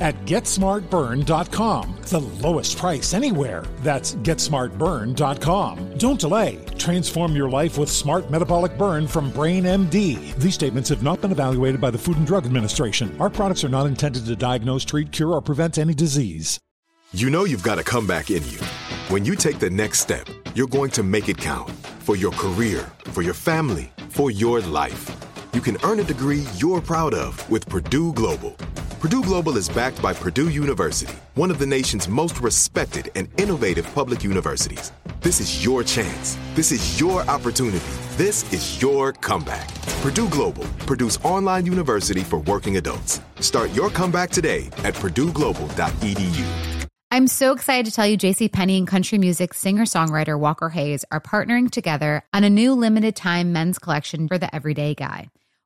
at GetSmartBurn.com. The lowest price anywhere. That's GetSmartBurn.com. Don't delay. Transform your life with Smart Metabolic Burn from Brain MD. These statements have not been evaluated by the Food and Drug Administration. Our products are not intended to diagnose, treat, cure, or prevent any disease. You know you've got a comeback in you. When you take the next step, you're going to make it count for your career, for your family, for your life. You can earn a degree you're proud of with Purdue Global. Purdue Global is backed by Purdue University, one of the nation's most respected and innovative public universities. This is your chance. This is your opportunity. This is your comeback. Purdue Global, Purdue's online university for working adults. Start your comeback today at purdueglobal.edu. I'm so excited to tell you JC Penney and country music singer-songwriter Walker Hayes are partnering together on a new limited time men's collection for the everyday guy.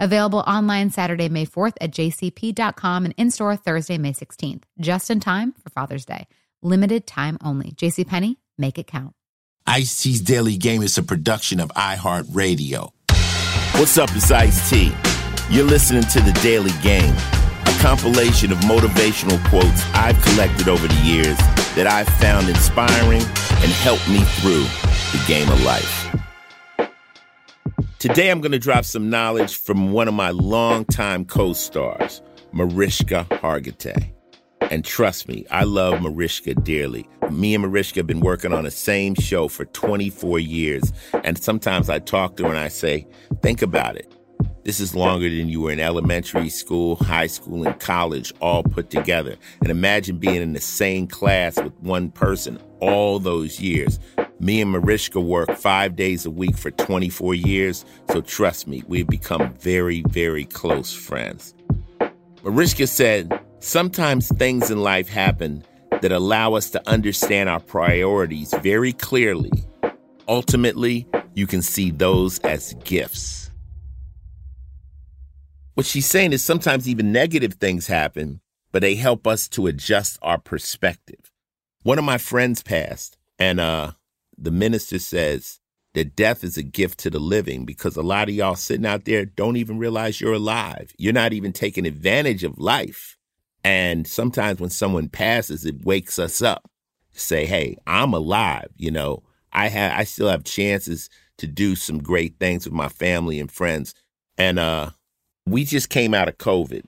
Available online Saturday, May 4th at jcp.com and in store Thursday, May 16th, just in time for Father's Day. Limited time only. JCPenney, make it count. Ice T's Daily Game is a production of iHeartRadio. What's up, it's Ice T. You're listening to The Daily Game, a compilation of motivational quotes I've collected over the years that I've found inspiring and helped me through the game of life. Today, I'm going to drop some knowledge from one of my longtime co stars, Mariska Hargitay. And trust me, I love Mariska dearly. Me and Mariska have been working on the same show for 24 years. And sometimes I talk to her and I say, think about it. This is longer than you were in elementary school, high school, and college all put together. And imagine being in the same class with one person all those years. Me and Mariska work five days a week for 24 years, so trust me, we've become very, very close friends. Mariska said, Sometimes things in life happen that allow us to understand our priorities very clearly. Ultimately, you can see those as gifts. What she's saying is sometimes even negative things happen, but they help us to adjust our perspective. One of my friends passed, and uh, the minister says that death is a gift to the living because a lot of y'all sitting out there don't even realize you're alive. You're not even taking advantage of life. And sometimes when someone passes, it wakes us up. To say, hey, I'm alive. You know, I have I still have chances to do some great things with my family and friends. And uh we just came out of COVID.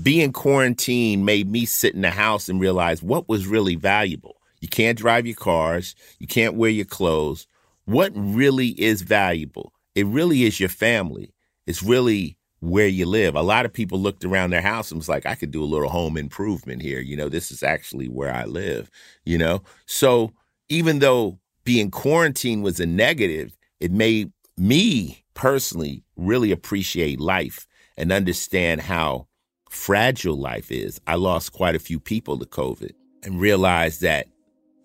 Being quarantined made me sit in the house and realize what was really valuable. You can't drive your cars. You can't wear your clothes. What really is valuable? It really is your family. It's really where you live. A lot of people looked around their house and was like, I could do a little home improvement here. You know, this is actually where I live, you know? So even though being quarantined was a negative, it made me personally really appreciate life and understand how fragile life is. I lost quite a few people to COVID and realized that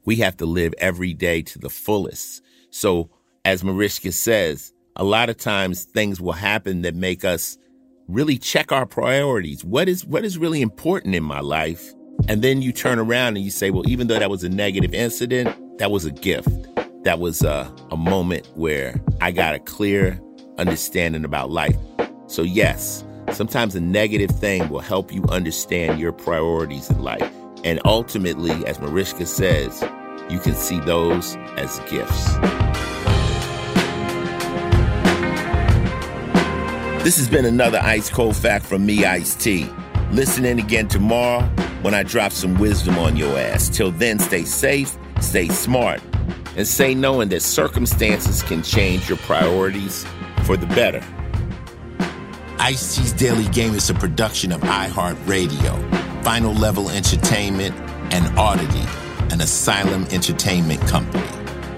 we have to live every day to the fullest. So, as Mariska says, a lot of times things will happen that make us really check our priorities. What is what is really important in my life? And then you turn around and you say, well, even though that was a negative incident, that was a gift. That was a, a moment where I got a clear understanding about life. So, yes, sometimes a negative thing will help you understand your priorities in life. And ultimately, as Mariska says, you can see those as gifts. This has been another Ice Cold Fact from me, Ice T. Listen in again tomorrow when I drop some wisdom on your ass. Till then, stay safe, stay smart, and stay knowing that circumstances can change your priorities for the better. Ice T's Daily Game is a production of iHeartRadio, Final Level Entertainment, and Oddity, an Asylum Entertainment company.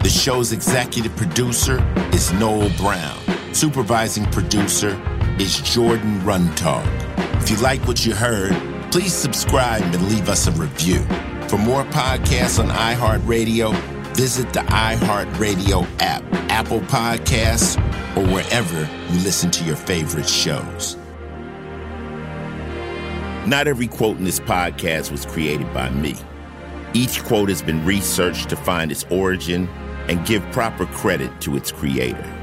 The show's executive producer is Noel Brown. Supervising producer is Jordan Runtagh. If you like what you heard, please subscribe and leave us a review. For more podcasts on iHeartRadio, visit the iHeartRadio app, Apple Podcasts, or wherever you listen to your favorite shows. Not every quote in this podcast was created by me. Each quote has been researched to find its origin and give proper credit to its creator.